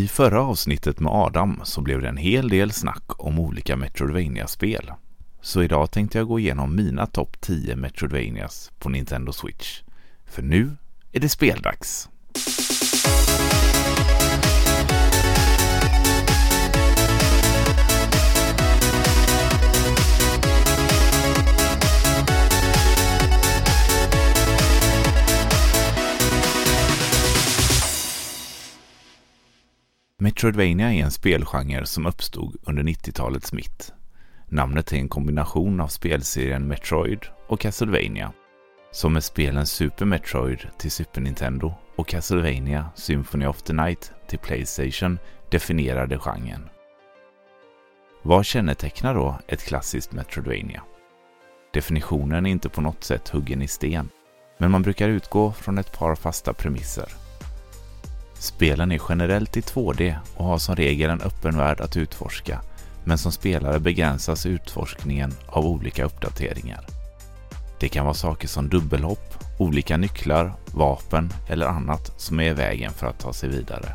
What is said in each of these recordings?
I förra avsnittet med Adam så blev det en hel del snack om olika Metroidvania-spel. Så idag tänkte jag gå igenom mina topp 10 Metroidvanias på Nintendo Switch. För nu är det speldags! Metroidvania är en spelgenre som uppstod under 90-talets mitt. Namnet är en kombination av spelserien Metroid och Castlevania, som med spelen Super Metroid till Super Nintendo och Castlevania Symphony of the Night till Playstation definierade genren. Vad kännetecknar då ett klassiskt Metroidvania? Definitionen är inte på något sätt huggen i sten, men man brukar utgå från ett par fasta premisser. Spelen är generellt i 2D och har som regel en öppen värld att utforska, men som spelare begränsas utforskningen av olika uppdateringar. Det kan vara saker som dubbelhopp, olika nycklar, vapen eller annat som är i vägen för att ta sig vidare.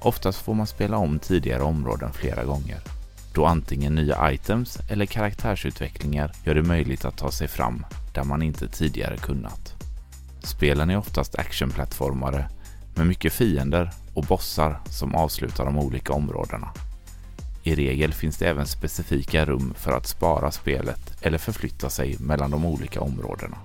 Oftast får man spela om tidigare områden flera gånger, då antingen nya items eller karaktärsutvecklingar gör det möjligt att ta sig fram där man inte tidigare kunnat. Spelen är oftast actionplattformare med mycket fiender och bossar som avslutar de olika områdena. I regel finns det även specifika rum för att spara spelet eller förflytta sig mellan de olika områdena.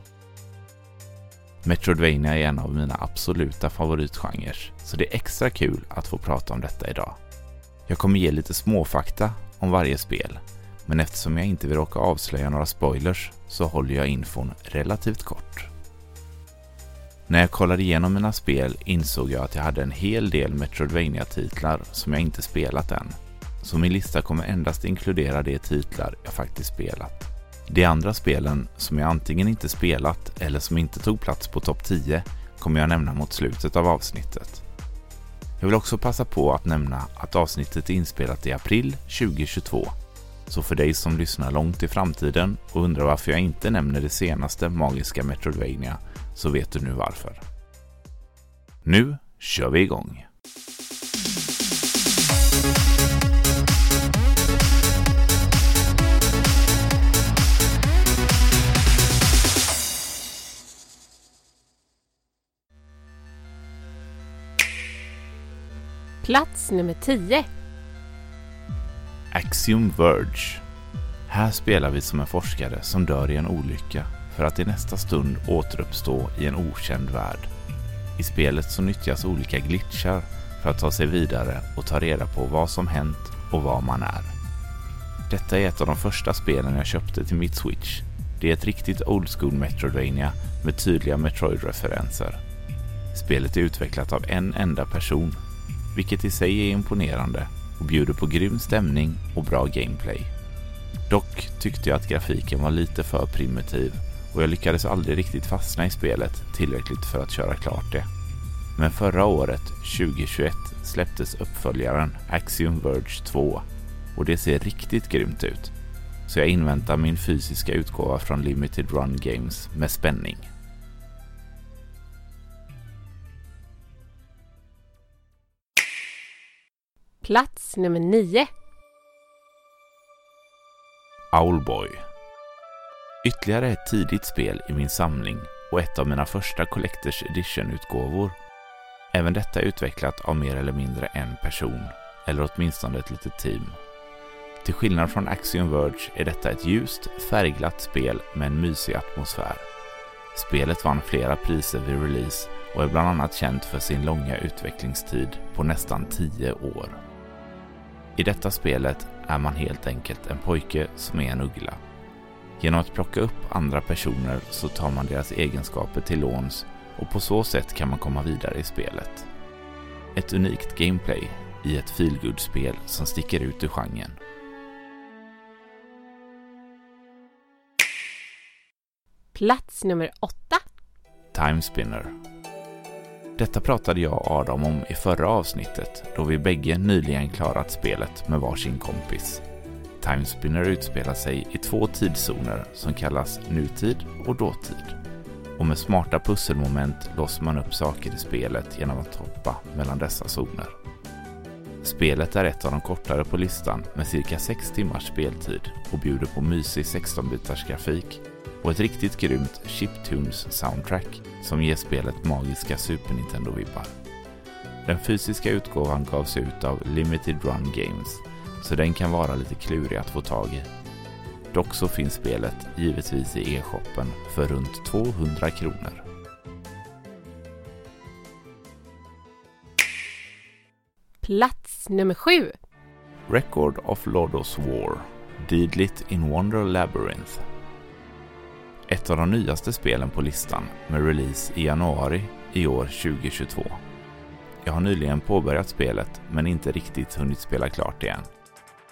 Metroidvania är en av mina absoluta favoritgenrer, så det är extra kul att få prata om detta idag. Jag kommer ge lite småfakta om varje spel, men eftersom jag inte vill råka avslöja några spoilers så håller jag infon relativt kort. När jag kollade igenom mina spel insåg jag att jag hade en hel del Metroidvania-titlar som jag inte spelat än. Så min lista kommer endast inkludera de titlar jag faktiskt spelat. De andra spelen som jag antingen inte spelat eller som inte tog plats på topp 10 kommer jag nämna mot slutet av avsnittet. Jag vill också passa på att nämna att avsnittet är inspelat i april 2022. Så för dig som lyssnar långt i framtiden och undrar varför jag inte nämner det senaste magiska Metroidvania så vet du nu varför. Nu kör vi igång! Plats nummer 10. Axiom Verge. Här spelar vi som en forskare som dör i en olycka för att i nästa stund återuppstå i en okänd värld. I spelet så nyttjas olika glitchar för att ta sig vidare och ta reda på vad som hänt och var man är. Detta är ett av de första spelen jag köpte till mitt Switch. Det är ett riktigt old school Metroidvania med tydliga Metroid-referenser. Spelet är utvecklat av en enda person, vilket i sig är imponerande och bjuder på grym stämning och bra gameplay. Dock tyckte jag att grafiken var lite för primitiv och jag lyckades aldrig riktigt fastna i spelet tillräckligt för att köra klart det. Men förra året, 2021, släpptes uppföljaren Axiom Verge 2 och det ser riktigt grymt ut. Så jag inväntar min fysiska utgåva från Limited Run Games med spänning. Plats nummer 9. Owlboy. Ytterligare ett tidigt spel i min samling och ett av mina första Collectors Edition-utgåvor. Även detta är utvecklat av mer eller mindre en person, eller åtminstone ett litet team. Till skillnad från Axiom Verge är detta ett ljust, färgglatt spel med en mysig atmosfär. Spelet vann flera priser vid release och är bland annat känt för sin långa utvecklingstid på nästan 10 år. I detta spelet är man helt enkelt en pojke som är en uggla. Genom att plocka upp andra personer så tar man deras egenskaper till låns och på så sätt kan man komma vidare i spelet. Ett unikt gameplay i ett feelgood-spel som sticker ut ur genren. Plats nummer 8. Time Spinner. Detta pratade jag och Adam om i förra avsnittet då vi bägge nyligen klarat spelet med varsin kompis. Time Spinner utspelar sig i två tidszoner som kallas nutid och dåtid. Och med smarta pusselmoment låser man upp saker i spelet genom att hoppa mellan dessa zoner. Spelet är ett av de kortare på listan med cirka 6 timmars speltid och bjuder på mysig 16-bitars grafik och ett riktigt grymt Chiptunes soundtrack som ger spelet magiska Super Nintendo-vibbar. Den fysiska utgåvan gavs ut av Limited Run Games, så den kan vara lite klurig att få tag i. Dock så finns spelet givetvis i e-shoppen för runt 200 kronor. Plats nummer sju. Record of Lodos War Deedlit in Wonder Labyrinth Ett av de nyaste spelen på listan med release i januari i år 2022. Jag har nyligen påbörjat spelet men inte riktigt hunnit spela klart igen.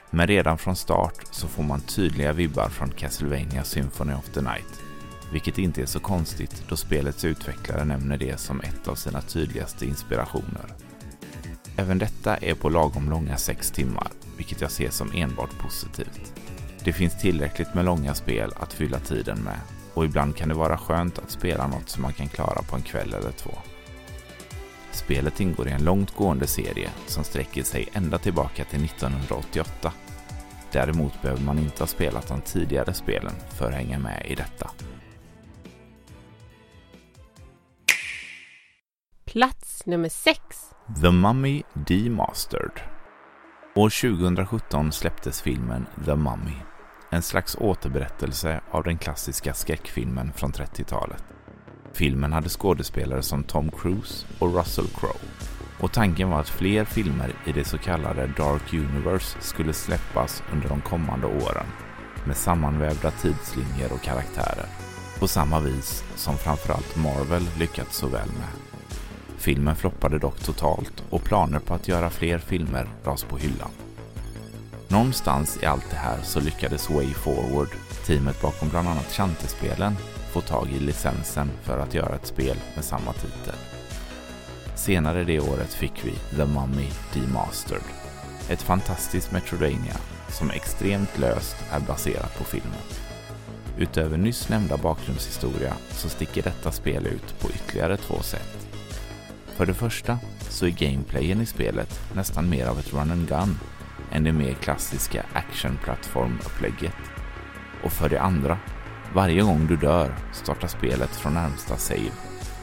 Men redan från start så får man tydliga vibbar från Castlevania Symphony of the Night. Vilket inte är så konstigt då spelets utvecklare nämner det som ett av sina tydligaste inspirationer. Även detta är på lagom långa 6 timmar, vilket jag ser som enbart positivt. Det finns tillräckligt med långa spel att fylla tiden med och ibland kan det vara skönt att spela något som man kan klara på en kväll eller två. Spelet ingår i en långt gående serie som sträcker sig ända tillbaka till 1988. Däremot behöver man inte ha spelat de tidigare spelen för att hänga med i detta. Plats nummer sex. The Mummy Demastered. År 2017 släpptes filmen The Mummy, en slags återberättelse av den klassiska skräckfilmen från 30-talet. Filmen hade skådespelare som Tom Cruise och Russell Crowe. Och tanken var att fler filmer i det så kallade Dark Universe skulle släppas under de kommande åren med sammanvävda tidslinjer och karaktärer. På samma vis som framförallt Marvel lyckats så väl med. Filmen floppade dock totalt och planer på att göra fler filmer lades på hyllan. Någonstans i allt det här så lyckades Way Forward, teamet bakom bland annat Chantespelen, få tag i licensen för att göra ett spel med samma titel. Senare det året fick vi The Mummy Demastered, ett fantastiskt Metroidvania som extremt löst är baserat på filmen. Utöver nyss nämnda bakgrundshistoria så sticker detta spel ut på ytterligare två sätt. För det första så är gameplayen i spelet nästan mer av ett run and gun än det mer klassiska action-plattformupplägget. Och för det andra varje gång du dör startar spelet från närmsta save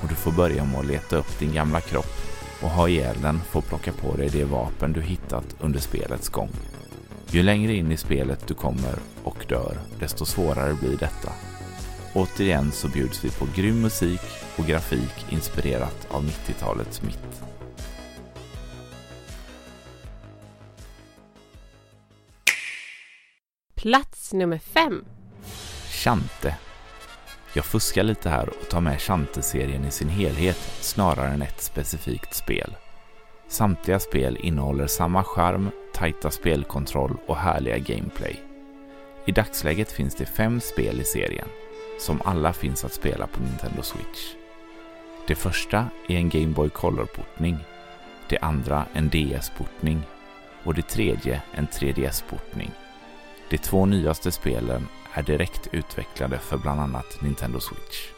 och du får börja med att leta upp din gamla kropp och ha ihjäl den för att plocka på dig det vapen du hittat under spelets gång. Ju längre in i spelet du kommer och dör, desto svårare blir detta. Återigen så bjuds vi på grym musik och grafik inspirerat av 90-talets mitt. Plats nummer fem. Chante. Jag fuskar lite här och tar med Chante-serien i sin helhet snarare än ett specifikt spel. Samtliga spel innehåller samma charm, tajta spelkontroll och härliga gameplay. I dagsläget finns det fem spel i serien, som alla finns att spela på Nintendo Switch. Det första är en Game Boy Color-portning, det andra en DS-portning och det tredje en 3DS-portning. De två nyaste spelen är direkt utvecklade för bland annat Nintendo Switch.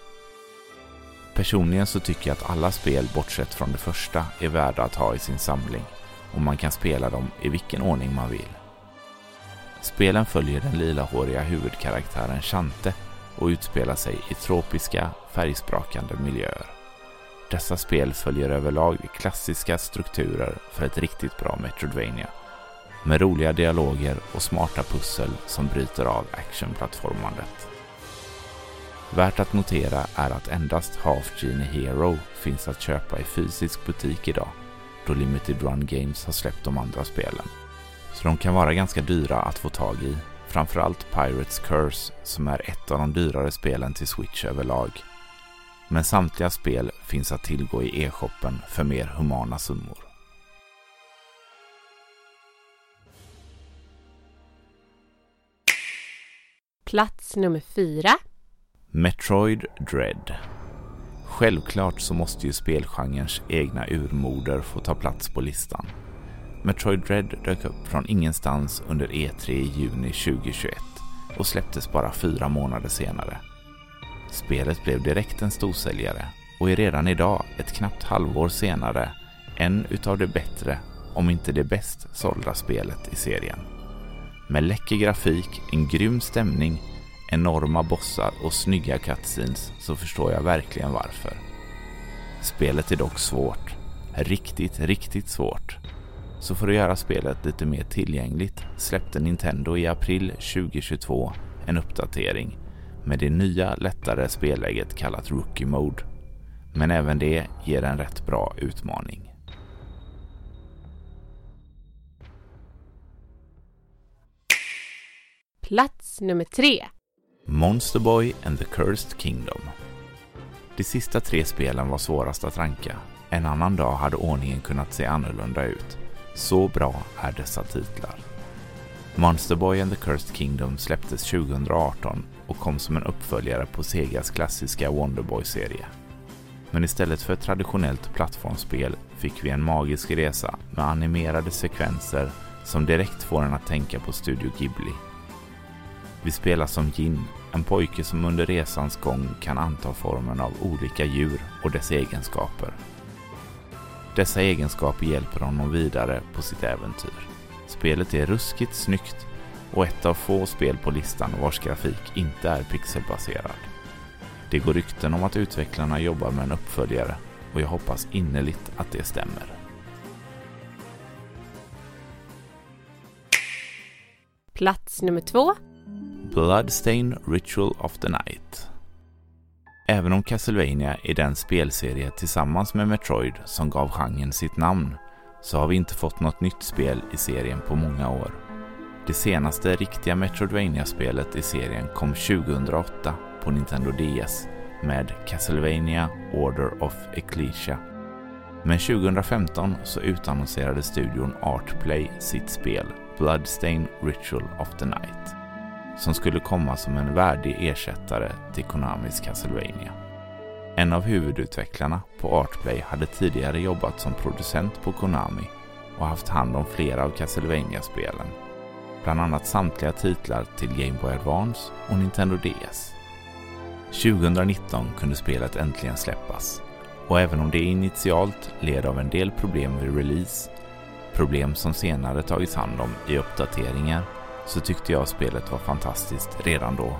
Personligen så tycker jag att alla spel bortsett från det första är värda att ha i sin samling och man kan spela dem i vilken ordning man vill. Spelen följer den lilahåriga huvudkaraktären Chante och utspelar sig i tropiska, färgsprakande miljöer. Dessa spel följer överlag klassiska strukturer för ett riktigt bra Metroidvania med roliga dialoger och smarta pussel som bryter av actionplattformandet. Värt att notera är att endast Half Genie Hero finns att köpa i fysisk butik idag då Limited Run Games har släppt de andra spelen. Så de kan vara ganska dyra att få tag i, framförallt Pirates Curse som är ett av de dyrare spelen till Switch överlag. Men samtliga spel finns att tillgå i e-shoppen för mer humana summor. Plats nummer fyra. Metroid Dread. Självklart så måste ju spelgenrens egna urmoder få ta plats på listan. Metroid Dread dök upp från ingenstans under E3 i juni 2021 och släpptes bara fyra månader senare. Spelet blev direkt en storsäljare och är redan idag, ett knappt halvår senare, en utav de bättre om inte det bäst sålda spelet i serien. Med läcker grafik, en grym stämning, enorma bossar och snygga cutscenes så förstår jag verkligen varför. Spelet är dock svårt. Riktigt, riktigt svårt. Så för att göra spelet lite mer tillgängligt släppte Nintendo i april 2022 en uppdatering med det nya lättare spelläget kallat Rookie Mode. Men även det ger en rätt bra utmaning. Plats nummer tre. Monster Boy and the Cursed Kingdom. De sista tre spelen var svårast att ranka. En annan dag hade ordningen kunnat se annorlunda ut. Så bra är dessa titlar. Monster Boy and the Cursed Kingdom släpptes 2018 och kom som en uppföljare på Segas klassiska Wonderboy-serie. Men istället för ett traditionellt plattformsspel fick vi en magisk resa med animerade sekvenser som direkt får en att tänka på Studio Ghibli. Vi spelar som Jin, en pojke som under resans gång kan anta formen av olika djur och dess egenskaper. Dessa egenskaper hjälper honom vidare på sitt äventyr. Spelet är ruskigt snyggt och ett av få spel på listan vars grafik inte är pixelbaserad. Det går rykten om att utvecklarna jobbar med en uppföljare och jag hoppas innerligt att det stämmer. Plats nummer två. Bloodstain Ritual of the Night. Även om Castlevania är den spelserie tillsammans med Metroid som gav genren sitt namn så har vi inte fått något nytt spel i serien på många år. Det senaste riktiga Metroidvania-spelet i serien kom 2008 på Nintendo DS med Castlevania Order of Ecclesia. Men 2015 så utannonserade studion Artplay sitt spel Bloodstain Ritual of the Night som skulle komma som en värdig ersättare till Konamis Castlevania. En av huvudutvecklarna på Artplay hade tidigare jobbat som producent på Konami och haft hand om flera av Castlevania-spelen. Bland annat samtliga titlar till Game Boy Advance och Nintendo DS. 2019 kunde spelet äntligen släppas och även om det initialt led av en del problem vid release, problem som senare tagits hand om i uppdateringar, så tyckte jag spelet var fantastiskt redan då.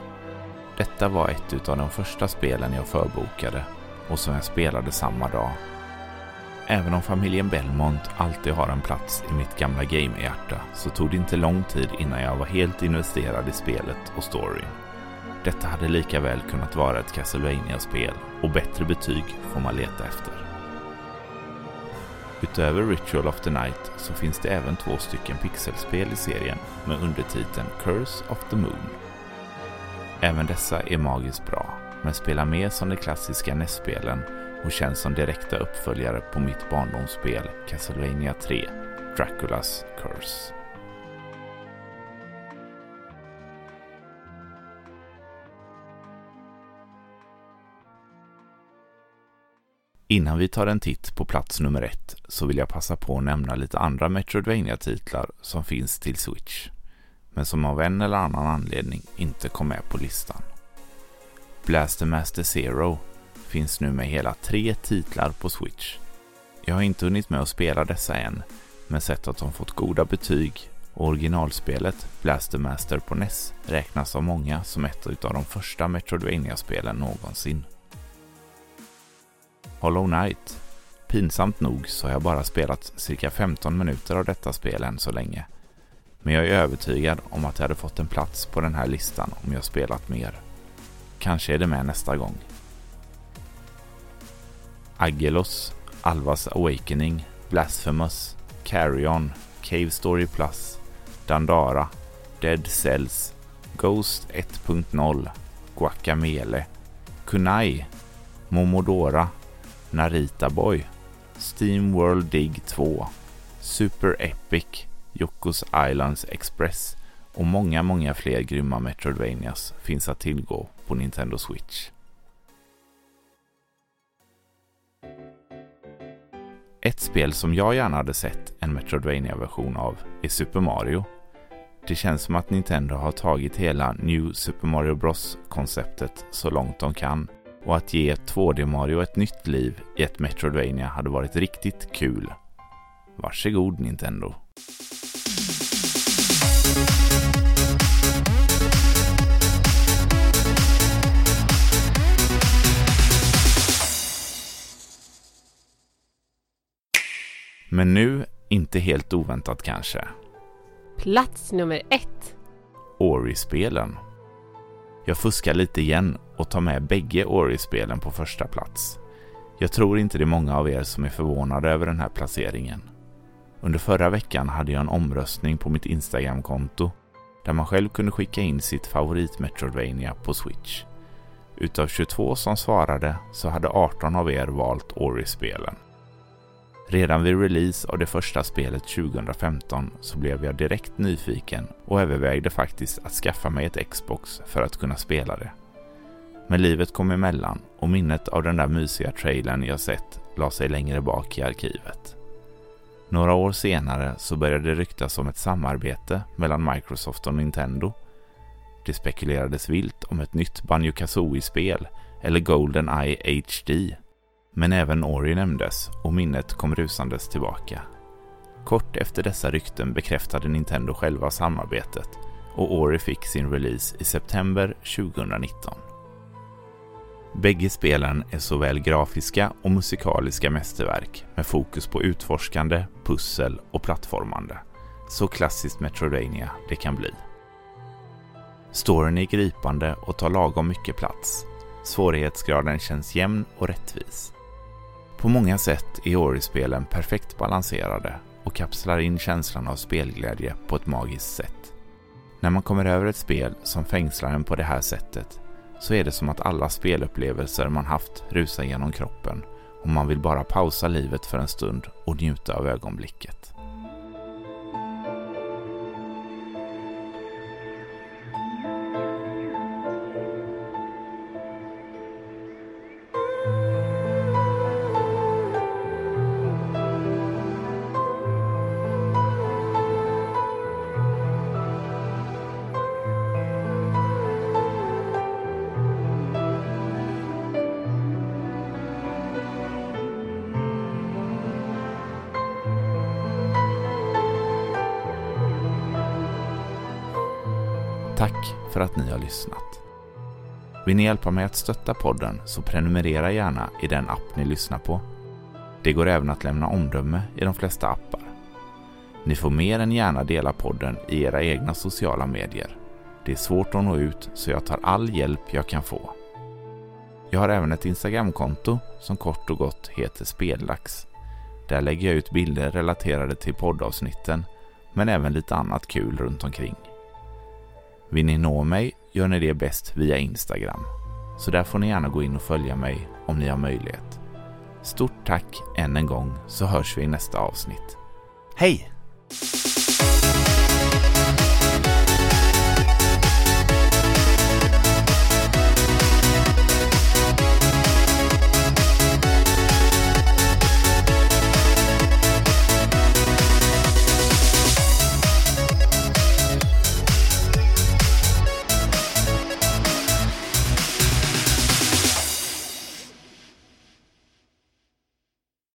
Detta var ett av de första spelen jag förbokade och som jag spelade samma dag. Även om familjen Belmont alltid har en plats i mitt gamla gamehjärta så tog det inte lång tid innan jag var helt investerad i spelet och storyn. Detta hade lika väl kunnat vara ett Castlevania-spel och bättre betyg får man leta efter. Utöver Ritual of the Night så finns det även två stycken pixelspel i serien med undertiteln Curse of the Moon. Även dessa är magiskt bra, men spelar mer som de klassiska NES-spelen och känns som direkta uppföljare på mitt barndomsspel Castlevania 3, Draculas Curse. Innan vi tar en titt på plats nummer ett så vill jag passa på att nämna lite andra Metroidvania-titlar som finns till Switch, men som av en eller annan anledning inte kom med på listan. Blaster Master Zero finns nu med hela tre titlar på Switch. Jag har inte hunnit med att spela dessa än, men sett att de fått goda betyg och originalspelet Blaster Master på NES räknas av många som ett av de första Metroidvania-spelen någonsin. Hollow Knight. Pinsamt nog så har jag bara spelat cirka 15 minuter av detta spel än så länge. Men jag är övertygad om att jag hade fått en plats på den här listan om jag spelat mer. Kanske är det med nästa gång. Agelos, Alvas Awakening, Blasphemous, Carry On, Cave Story Plus, Dandara, Dead Cells, Ghost 1.0, Guacamele, Kunai, Momodora, Narita Boy, Steam World Dig 2, Super Epic, Yokos Islands Express och många, många fler grymma Metroidvanias finns att tillgå på Nintendo Switch. Ett spel som jag gärna hade sett en Metroidvania-version av är Super Mario. Det känns som att Nintendo har tagit hela New Super Mario Bros-konceptet så långt de kan och att ge 2D Mario ett nytt liv i ett Metroidvania hade varit riktigt kul. Varsågod Nintendo. Men nu, inte helt oväntat kanske, Plats nummer ett. Ori-spelen. Jag fuskar lite igen och tar med bägge Ori-spelen på första plats. Jag tror inte det är många av er som är förvånade över den här placeringen. Under förra veckan hade jag en omröstning på mitt Instagram-konto där man själv kunde skicka in sitt favorit Metroidvania på Switch. Utav 22 som svarade så hade 18 av er valt Ori-spelen. Redan vid release av det första spelet 2015 så blev jag direkt nyfiken och övervägde faktiskt att skaffa mig ett Xbox för att kunna spela det. Men livet kom emellan och minnet av den där mysiga trailern jag sett la sig längre bak i arkivet. Några år senare så började det ryktas om ett samarbete mellan Microsoft och Nintendo. Det spekulerades vilt om ett nytt Banjo Kazooie-spel eller Golden Eye HD men även Ori nämndes och minnet kom rusandes tillbaka. Kort efter dessa rykten bekräftade Nintendo själva samarbetet och Ori fick sin release i september 2019. Bägge spelen är såväl grafiska och musikaliska mästerverk med fokus på utforskande, pussel och plattformande. Så klassiskt Metroidvania det kan bli. Storyn är gripande och tar lagom mycket plats. Svårighetsgraden känns jämn och rättvis. På många sätt är Ori-spelen perfekt balanserade och kapslar in känslan av spelglädje på ett magiskt sätt. När man kommer över ett spel som fängslar en på det här sättet så är det som att alla spelupplevelser man haft rusar genom kroppen och man vill bara pausa livet för en stund och njuta av ögonblicket. Tack för att ni har lyssnat. Vill ni hjälpa mig att stötta podden så prenumerera gärna i den app ni lyssnar på. Det går även att lämna omdöme i de flesta appar. Ni får mer än gärna dela podden i era egna sociala medier. Det är svårt att nå ut så jag tar all hjälp jag kan få. Jag har även ett Instagramkonto som kort och gott heter Spellax. Där lägger jag ut bilder relaterade till poddavsnitten men även lite annat kul runt omkring. Vill ni nå mig gör ni det bäst via Instagram. Så där får ni gärna gå in och följa mig om ni har möjlighet. Stort tack än en gång så hörs vi i nästa avsnitt. Hej!